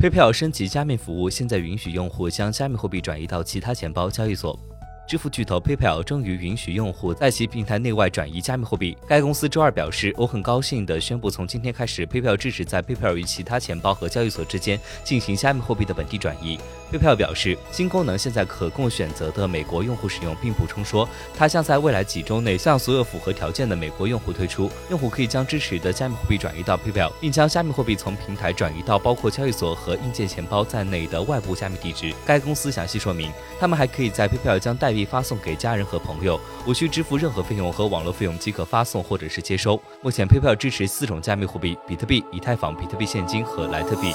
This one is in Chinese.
PayPal 升级加密服务，现在允许用户将加密货币转移到其他钱包交易所。支付巨头 PayPal 终于允许用户在其平台内外转移加密货币。该公司周二表示：“我很高兴地宣布，从今天开始，PayPal 支持在 PayPal 与其他钱包和交易所之间进行加密货币的本地转移。” PayPal 表示，新功能现在可供选择的美国用户使用，并补充说，它将在未来几周内向所有符合条件的美国用户推出。用户可以将支持的加密货币转移到 PayPal，并将加密货币从平台转移到包括交易所和硬件钱包在内的外部加密地址。该公司详细说明，他们还可以在 PayPal 将代币。发送给家人和朋友，无需支付任何费用和网络费用即可发送或者是接收。目前，PayPal 支持四种加密货币：比特币、以太坊、比特币现金和莱特币。